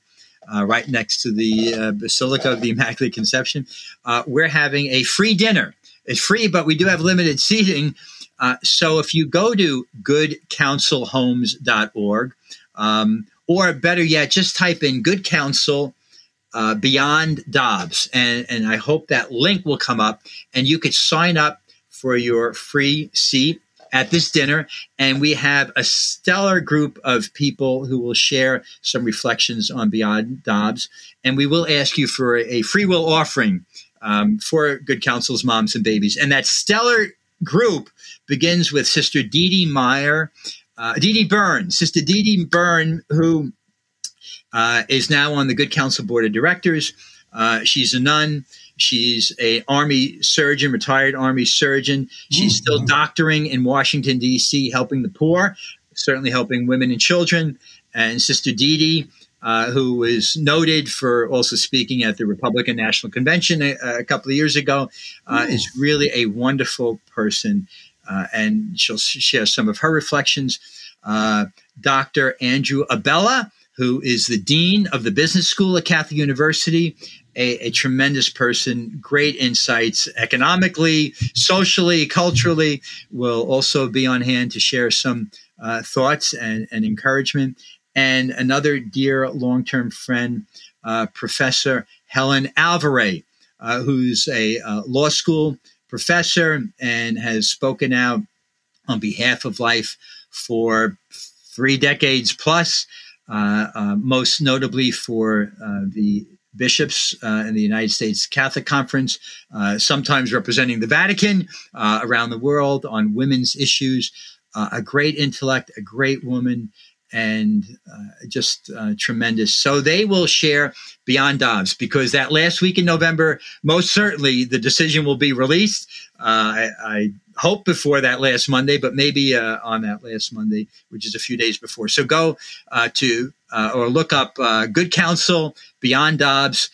Uh, right next to the uh, Basilica of the Immaculate Conception, uh, we're having a free dinner. It's free, but we do have limited seating uh, so if you go to goodcounselhomes.org, um, or better yet, just type in Good Counsel uh, Beyond Dobbs, and, and I hope that link will come up, and you could sign up for your free seat at this dinner. And we have a stellar group of people who will share some reflections on Beyond Dobbs, and we will ask you for a free will offering um, for Good Counsel's moms and babies, and that stellar group begins with Sister Dee Dee Meyer, uh, Dee Dee Byrne, Sister Dee Dee Byrne, who uh, is now on the Good Counsel Board of Directors. Uh, she's a nun. She's a Army surgeon, retired Army surgeon. She's mm-hmm. still doctoring in Washington D.C., helping the poor, certainly helping women and children. And Sister Dee Dee uh, who was noted for also speaking at the Republican National Convention a, a couple of years ago, uh, is really a wonderful person. Uh, and she'll share some of her reflections. Uh, Dr. Andrew Abela, who is the dean of the business school at Catholic University, a, a, tremendous person, great insights economically, socially, culturally, will also be on hand to share some uh, thoughts and, and, encouragement. And another dear long term friend, uh, Professor Helen Alvarez, uh, who's a uh, law school professor and has spoken out on behalf of life for three decades plus, most notably for uh, the bishops uh, in the United States Catholic Conference, uh, sometimes representing the Vatican uh, around the world on women's issues. a great intellect, a great woman, and uh, just uh, tremendous. So they will share Beyond Dobbs because that last week in November, most certainly the decision will be released. Uh, I, I, hope before that last Monday, but maybe uh, on that last Monday, which is a few days before. So go uh, to uh, or look up Good Counsel Beyond Dobbs.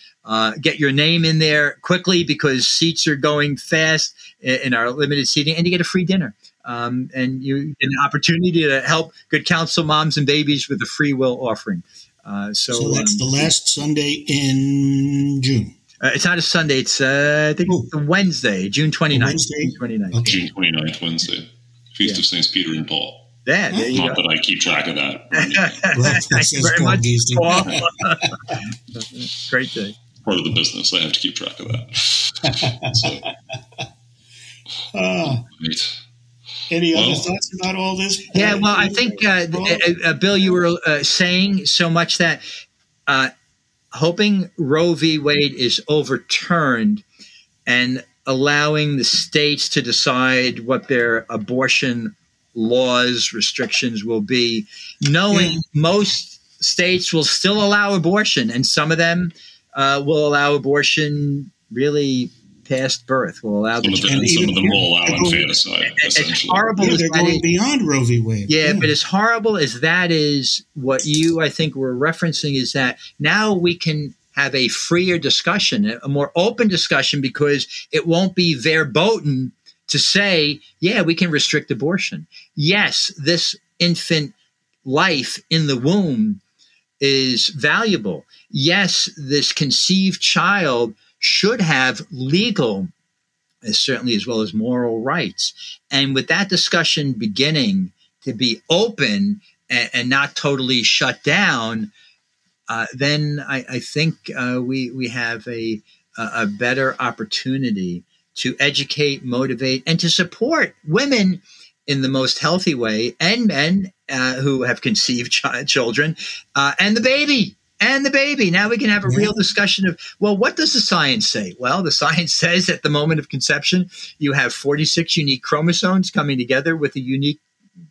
get your name in there quickly because seats are going fast in our limited seating, and you get a free dinner um, and you an opportunity to help Good Counsel moms and babies with a free will offering. Uh, so, so, that's um, the last Sunday in June. Uh, it's not a Sunday. It's uh, I think it's Wednesday, June 29th. Wednesday? June 29th. Okay. June 29th, Wednesday. Feast yeah. of Saints Peter and Paul. Yeah, Not that I keep track of that. <laughs> Thank you very much, Paul. <laughs> Great day. Part of the business. I have to keep track of that. <laughs> so. Uh, right. Any other thoughts about all this? Yeah, well, I think, uh, uh, uh, Bill, you were uh, saying so much that uh, hoping Roe v. Wade is overturned and allowing the states to decide what their abortion laws, restrictions will be, knowing yeah. most states will still allow abortion, and some of them uh, will allow abortion really past birth will allow some, the of, them, some of them will allow infanticide. As horrible yeah, as they're going is, beyond Roe v. Wade. Yeah, yeah, but as horrible as that is, what you I think were referencing is that now we can have a freer discussion, a more open discussion, because it won't be verboten to say, yeah, we can restrict abortion. Yes, this infant life in the womb is valuable. Yes, this conceived child should have legal, certainly as well as moral rights. And with that discussion beginning to be open and, and not totally shut down, uh, then I, I think uh, we we have a a better opportunity to educate, motivate, and to support women in the most healthy way, and men uh, who have conceived ch- <laughs> children, uh, and the baby. And the baby. Now we can have a yeah. real discussion of, well, what does the science say? Well, the <laughs> science says at the moment of conception, you have 46 unique chromosomes coming together with a unique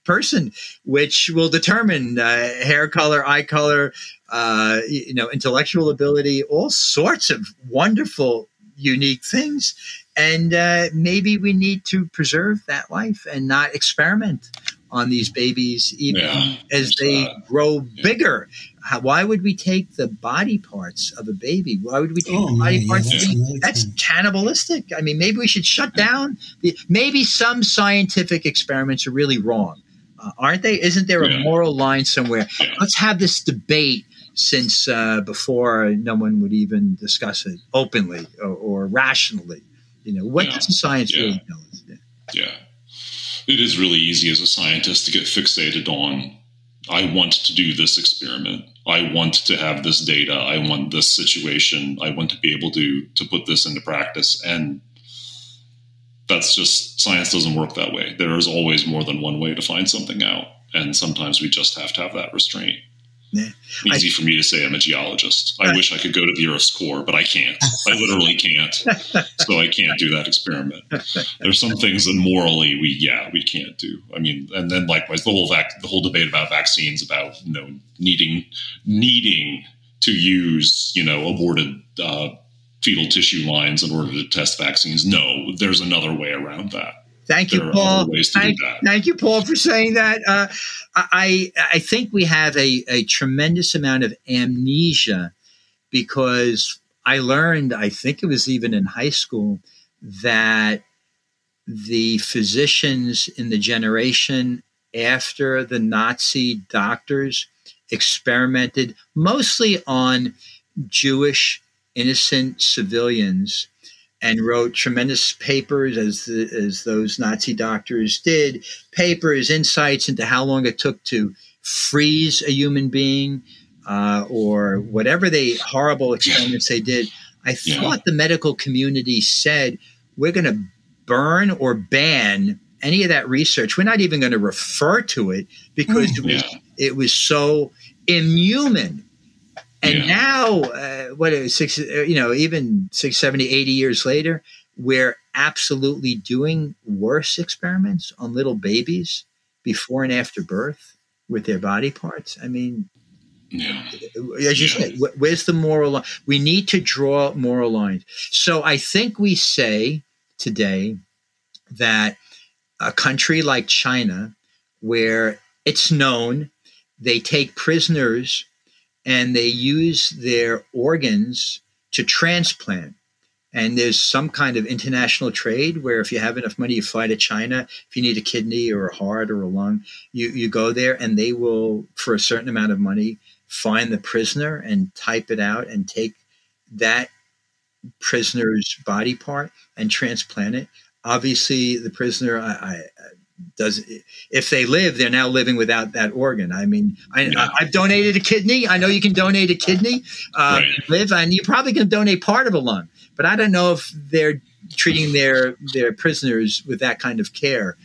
person, which will determine uh, hair color, eye color, uh, you know, intellectual ability, all sorts of wonderful, unique things. And uh, maybe we need to preserve that life and not experiment on these babies even yeah, as they that. grow yeah. bigger. How, why would we take the body parts of a baby? Why would we take oh, the body man, parts? Yeah, that's, that's cannibalistic. I mean, maybe we should shut down. The, maybe some scientific experiments are really wrong, uh, aren't they? Isn't there a moral line somewhere? Let's have this debate since uh, before no one would even discuss it openly or, or rationally. You know, what yeah. does the science yeah. really tell us? Yeah. It is really easy as a scientist to get fixated on, I want to do this experiment. I want to have this data. I want this situation. I want to be able to to put this into practice. And that's just science doesn't work that way. There is always more than one way to find something out. And sometimes we just have to have that restraint. Easy I, for me to say I'm a geologist. I wish I could go to the Earth's core, but I can't. <laughs> I literally can't. so I can't do that experiment. There's some things that morally we yeah we can't do. I mean, and then likewise the whole vac- the whole debate about vaccines about you know needing needing to use you know aborted uh, fetal tissue lines in order to test vaccines. No, there's another way around that. Thank you, Paul. Thank, thank, you, Paul, for saying that. Uh, I I think we have a, a tremendous amount of amnesia because I learned, I think it was even in high school, that the physicians in the generation after the Nazi doctors experimented mostly on Jewish innocent civilians and wrote tremendous papers as the, as those Nazi doctors did, papers, insights into how long it took to freeze a human being uh, or whatever they horrible experiments they did. I thought the medical community said we're going to burn or ban any of that research. We're not even going to refer to it because it was, it was so inhuman and yeah. now, uh, what is six, uh, you know, even six, 70, 80 years later, we're absolutely doing worse experiments on little babies before and after birth with their body parts. I mean, yeah. as you yeah. said, where's the moral line? We need to draw moral lines. So I think we say today that a country like China, where it's known they take prisoners and they use their organs to transplant. And there's some kind of international trade where if you have enough money, you fly to China. If you need a kidney or a heart or a lung, you, you go there and they will, for a certain amount of money, find the prisoner and type it out and take that prisoner's body part and transplant it. Obviously, the prisoner, I, I does if they live they're now living without that organ i mean I, yeah. I, have donated a kidney i know you can donate a kidney uh, right. live and you probably can donate part of a lung but i don't know if they're treating their their prisoners with that kind of care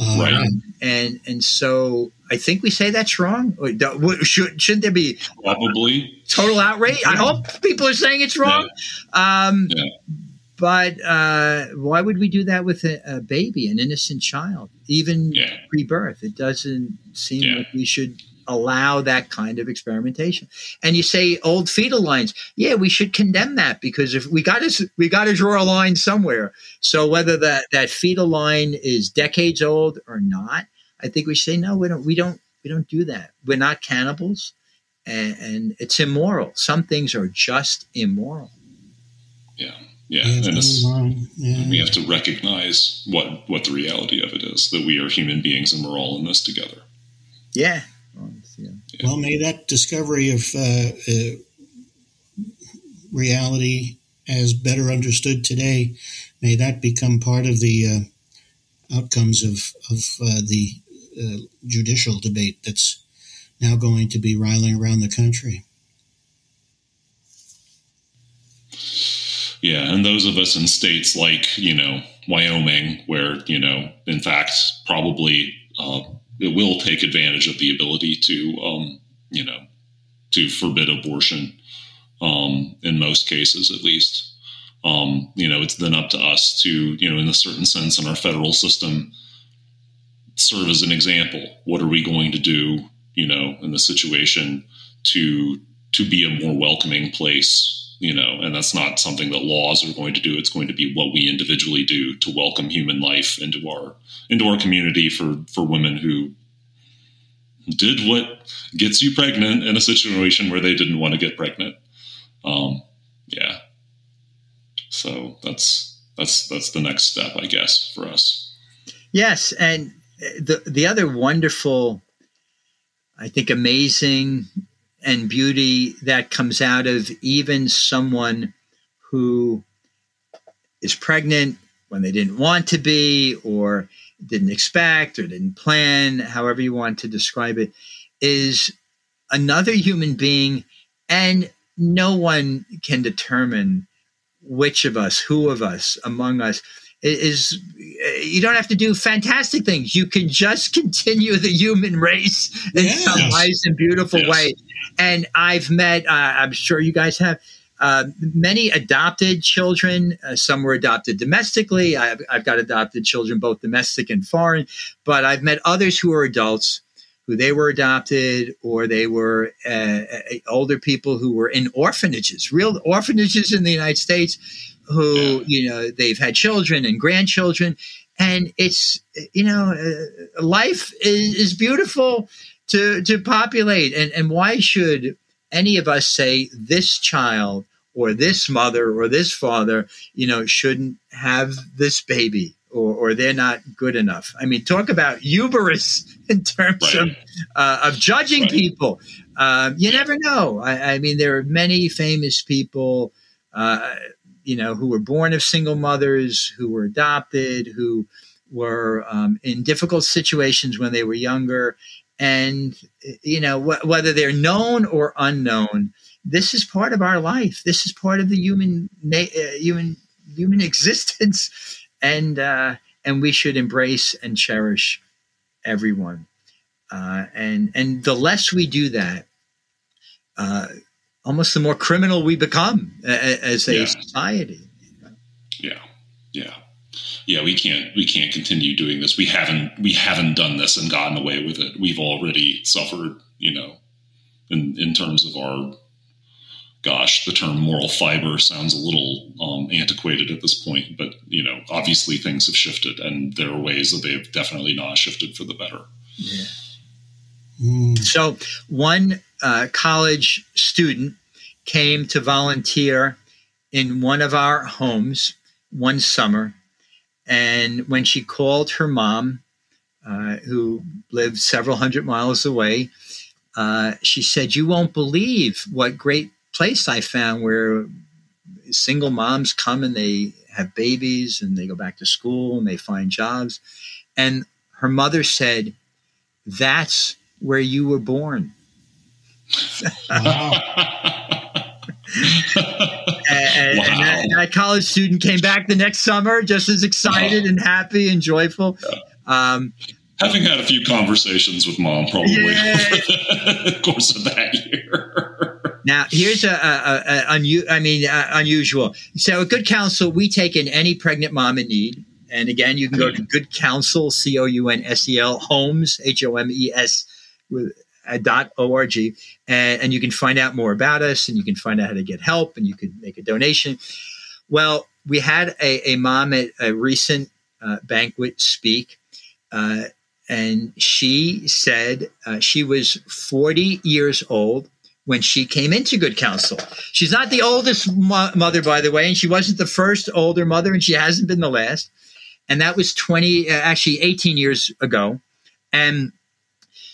uh, right. Um, and and so I think we say that's wrong. Should shouldn't there be probably total outrage? I hope people are saying it's wrong. Yeah. Um, yeah. But uh, why would we do that with a, a baby, an innocent child, even yeah. pre-birth? It doesn't seem yeah. like we should allow that kind of experimentation. And you say old fetal lines, yeah, we should condemn that because if we got to we got to draw a line somewhere. So whether that that fetal line is decades old or not, I think we say no, we don't we don't we don't do that. We're not cannibals. and, and it's immoral. Some things are just immoral. Yeah. Yeah, and yeah. we have to recognize what what the reality of it is that we are human beings and we're all in this together. Yeah. Well, may that discovery of uh, uh, reality as better understood today, may that become part of the uh, outcomes of of uh, the uh, judicial debate that's now going to be riling around the country. Yeah, and those of us in states like you know Wyoming, where you know, in fact, probably uh, it will take advantage of the ability to um, you know to forbid abortion um, in most cases, at least. Um, you know, it's then up to us to you know, in a certain sense, in our federal system, serve as an example. What are we going to do? You know, in the situation to to be a more welcoming place you know, and that's not something that laws are going to do. It's going to be what we individually do to welcome human life into our into our community for for women who did what gets you pregnant in a situation where they didn't want to get pregnant. Um, yeah. So that's that's that's the next step, I guess, for us. Yes, and the the other wonderful, I think, amazing and beauty that comes out of even someone who is pregnant when they didn't want to be or didn't expect or didn't plan, however you want to describe it, is another human being. And no one can determine which of us, who of us among us is you don't have to do fantastic things. You can just <laughs> continue the human race in yes. some nice and beautiful yes. way. And I've met, uh, I'm sure you guys have, uh, many adopted children. Uh, some were adopted domestically. I've, I've, got adopted children, both domestic and foreign. But I've met others who are adults who they were adopted or they were uh, uh older people who were in orphanages, real orphanages in the United States who you know they've had children and grandchildren. And it's you know uh, life is, is beautiful to to populate. And and why should any of us say this child or this mother or this father you know shouldn't have this baby or, or they're not good enough i mean talk about hubris <laughs> in terms right. of uh, of judging right. people um, you never know I, I, mean there are many famous people uh, you know, who were born of single mothers, who were adopted, who were um, in difficult situations when they were younger. And, you know, wh- whether they're known or unknown, this is part of our life. This is part of the human, na- uh, human, human <laughs> existence. And, uh, and we should embrace and cherish everyone. Uh, and, and the less we do that, uh, almost the more criminal we become as a yeah. society. Yeah, yeah, yeah. We can't we can't continue doing this. We haven't we haven't done this and gotten away with it. We've already suffered. You know, in in terms of our gosh, the term moral fiber sounds a little um, antiquated at this point, but you know, obviously things have shifted, and there are ways that they've definitely not shifted for the better. Yeah. Mm. So, one uh, college student came to volunteer in one of our homes one summer. And when she called her mom, uh, who lived several hundred miles away, uh, she said, You won't believe what great place I found where single moms come and they have babies and they go back to school and they find jobs. And her mother said, That's where you were born. Wow. <laughs> and, wow. and, that, college student came back the next summer just as excited wow. and happy and joyful. Um, Having had a few conversations with mom, probably yeah. <laughs> over the course of that year. Now, here's a, a, a, a I mean, uh, unusual. So, at Good Counsel, we take in any pregnant mom in need. And again, you can go to Good Counsel, C O U N S E L, Homes, H O M E S, with dot org, and, and you can find out more about us, and you can find out how to get help, and you can make a donation. Well, we had a, a mom at a recent uh, banquet speak, uh, and she said uh, she was 40 years old, when she came into good counsel. She's not the oldest mo- mother, by the way, and she wasn't the first older mother, and she hasn't been the last. And that was 20, uh, actually 18 years ago. And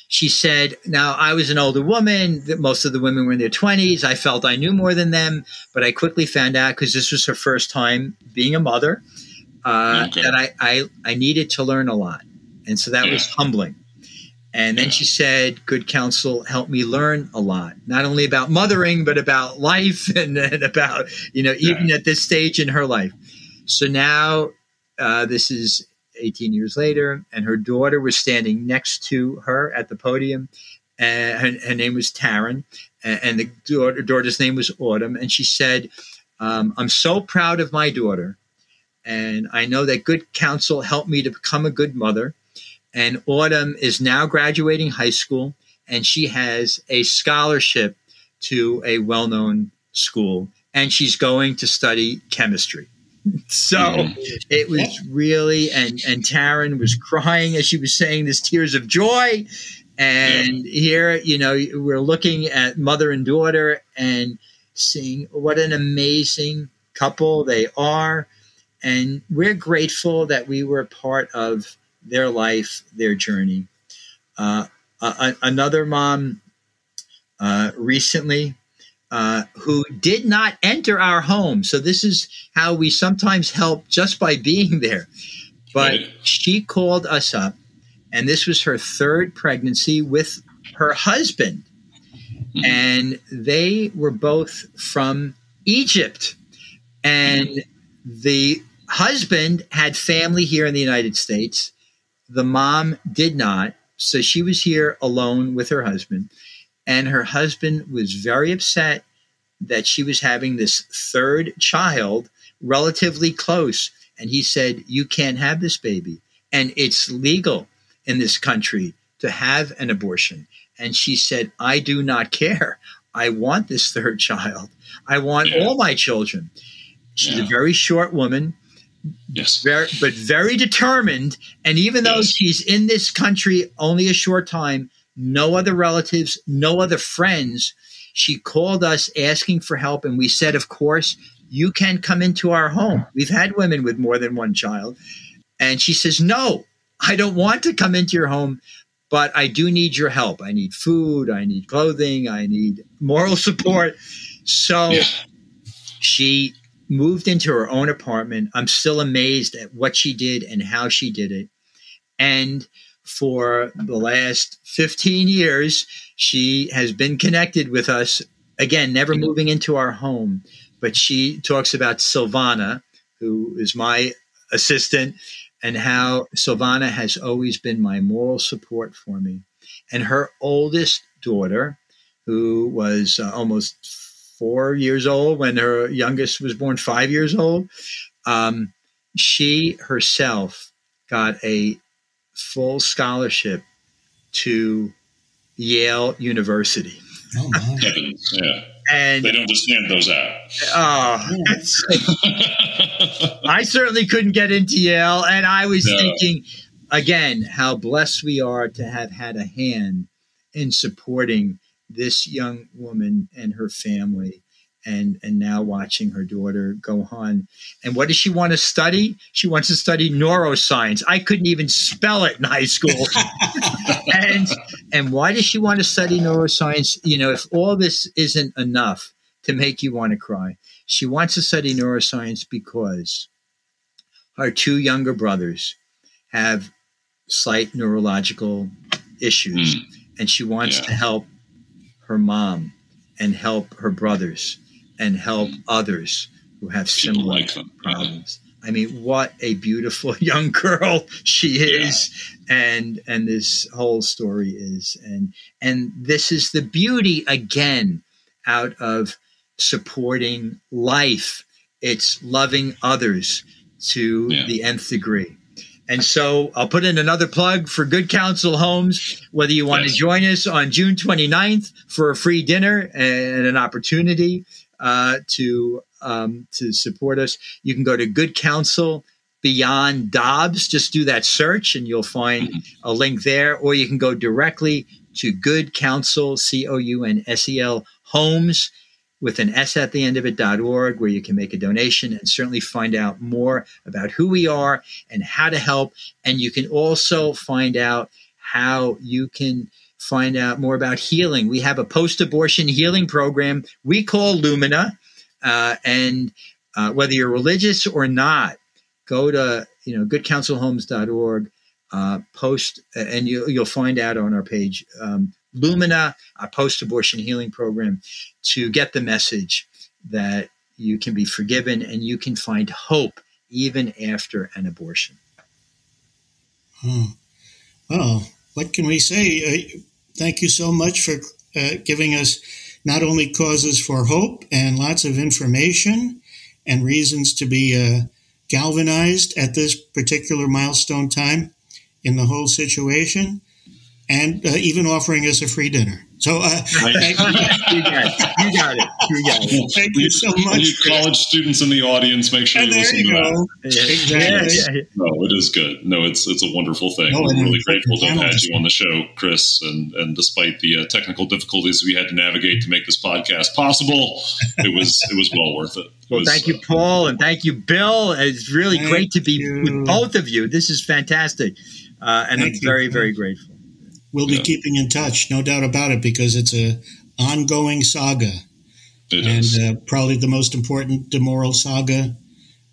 she said, Now, I was an older woman. Most of the women were in their 20s. I felt I knew more than them, but I quickly found out because this was her first time being a mother uh, okay. that I, I, I, needed to learn a lot. And so that yeah. was humbling. And then yeah. she said, Good counsel helped me learn a lot, not only about mothering, but about <laughs> life and, and about, you know, even yeah. at this stage in her life. So now uh, this is 18 years later, and her daughter was standing next to her at the podium. And her, her name was Taryn, and, and the daughter, daughter's name was Autumn. And she said, um, I'm so proud of my daughter. And I know that good counsel helped me to become a good mother. And Autumn is now graduating high school, and she has a scholarship to a well known school, and she's going to study chemistry. <laughs> So mm-hmm. it was really, and and Taryn was crying as she was saying this, tears of joy. And yeah. here, you know, we're looking at mother and daughter and seeing what an amazing couple they are. And we're grateful that we were part of their life, their journey. Uh, another mom uh, recently uh, who did not enter our home. So this is how we sometimes help just by being there. But right. she called us up, and this was her third pregnancy with her husband. Mm-hmm. And they were both from Egypt. And mm-hmm. the husband had family here in the United States. The mom did not. So she was here alone with her husband. And her husband was very upset that she was having this third child relatively close. And he said, You can't have this baby. And it's legal in this country to have an abortion. And she said, I do not care. I want this third <laughs> child. I want all my children. She's yeah. a very short woman. Yes. Very, but very determined. And even though yes. she's in this country only a short time, no other relatives, no other friends. She called us asking for help, and we said, Of course, you can come into our home. We've had women with more than one child. And she says, No, I don't want to come into your home, but I do need your help. I need food, I need clothing, I need moral support. So yeah. she moved into her own apartment. I'm still amazed at what she did and how she did it. And for the last 15 years, she has been connected with us. Again, never moving into our home, but she talks about Silvana, who is my assistant, and how Silvana has always been my moral support for me. And her oldest daughter, who was uh, almost four years old when her youngest was born, five years old, um, she herself got a full scholarship to Yale University. Oh, Heavens, <laughs> yeah. And they don't just hand those out. Oh, <laughs> I certainly couldn't get into Yale, and I was no. thinking again how blessed we are to have had a hand in supporting this young woman and her family and and now watching her daughter go on. And what does she want to study? She wants to study neuroscience. I couldn't even spell it in high school. <laughs> and and why does she want to study neuroscience? You know, if all this isn't enough to make you want to cry, she wants to study neuroscience because her two younger brothers have slight neurological issues, mm. and she wants yeah. to help her mom and help her brothers and help others who have similar like problems. I mean, what a beautiful <laughs> young girl she is, yeah. and and this whole story is, and and this is the beauty again out of supporting life. It's loving others to yeah. the nth degree. And so I'll put in another plug for Good Counsel Homes. Whether you want yes. to join us on June 29th for a free dinner and an opportunity uh, to um, to support us. You can go to Good Counsel Beyond Dobbs. Just do that search, and you'll find mm-hmm. a link there. Or you can go directly to Good Counsel C O U N S E L homes with an S at the end of it.org, where you can make a donation and certainly find out more about who we are and how to help. And you can also find out how you can find out more about healing. We have a post abortion healing program we call Lumina. Uh, and uh, whether you're religious or not, go to you know goodcounselhomes.org, uh, post, and you, you'll find out on our page um, Lumina, our post abortion healing program, to get the message that you can be forgiven and you can find hope even after an abortion. Hmm. Well, what can we say? Uh, thank you so much for uh, giving us not only causes for hope and lots of information and reasons to be uh, galvanized at this particular milestone time in the whole situation, and uh, even offering us a free dinner. So, uh, you, got it. You got it. You got it. Thank you so much. college students in the audience, make sure and you listen you to go. that. Exactly. Yeah, yeah, No, it is good. No, it's it's a wonderful thing. No, We're really grateful to have had you on the show, Chris. And and despite the uh, technical difficulties we had to navigate to make this podcast possible, it was it was well worth it. It Well, was, thank you, uh, Paul, and thank you, Bill. It's really Thank great to be you. with both of you. This is fantastic, uh, and Thank I'm you. very, very grateful. We'll be Yeah. keeping in touch, no doubt about it, because it's a ongoing saga it and is. uh, probably the most important moral saga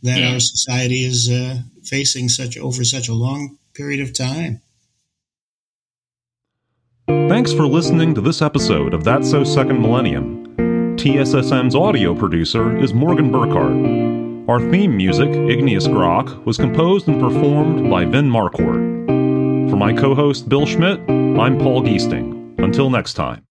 that Yeah. our society is uh, facing such over such a long period of time. Thanks for listening to this episode of That's So Second Millennium. TSSM's audio producer is Morgan Burkhardt. Our theme music, Igneous Grok, was composed and performed by Vin Marquardt. For my co host Bill Schmidt, I'm Paul Geesting. Until next time.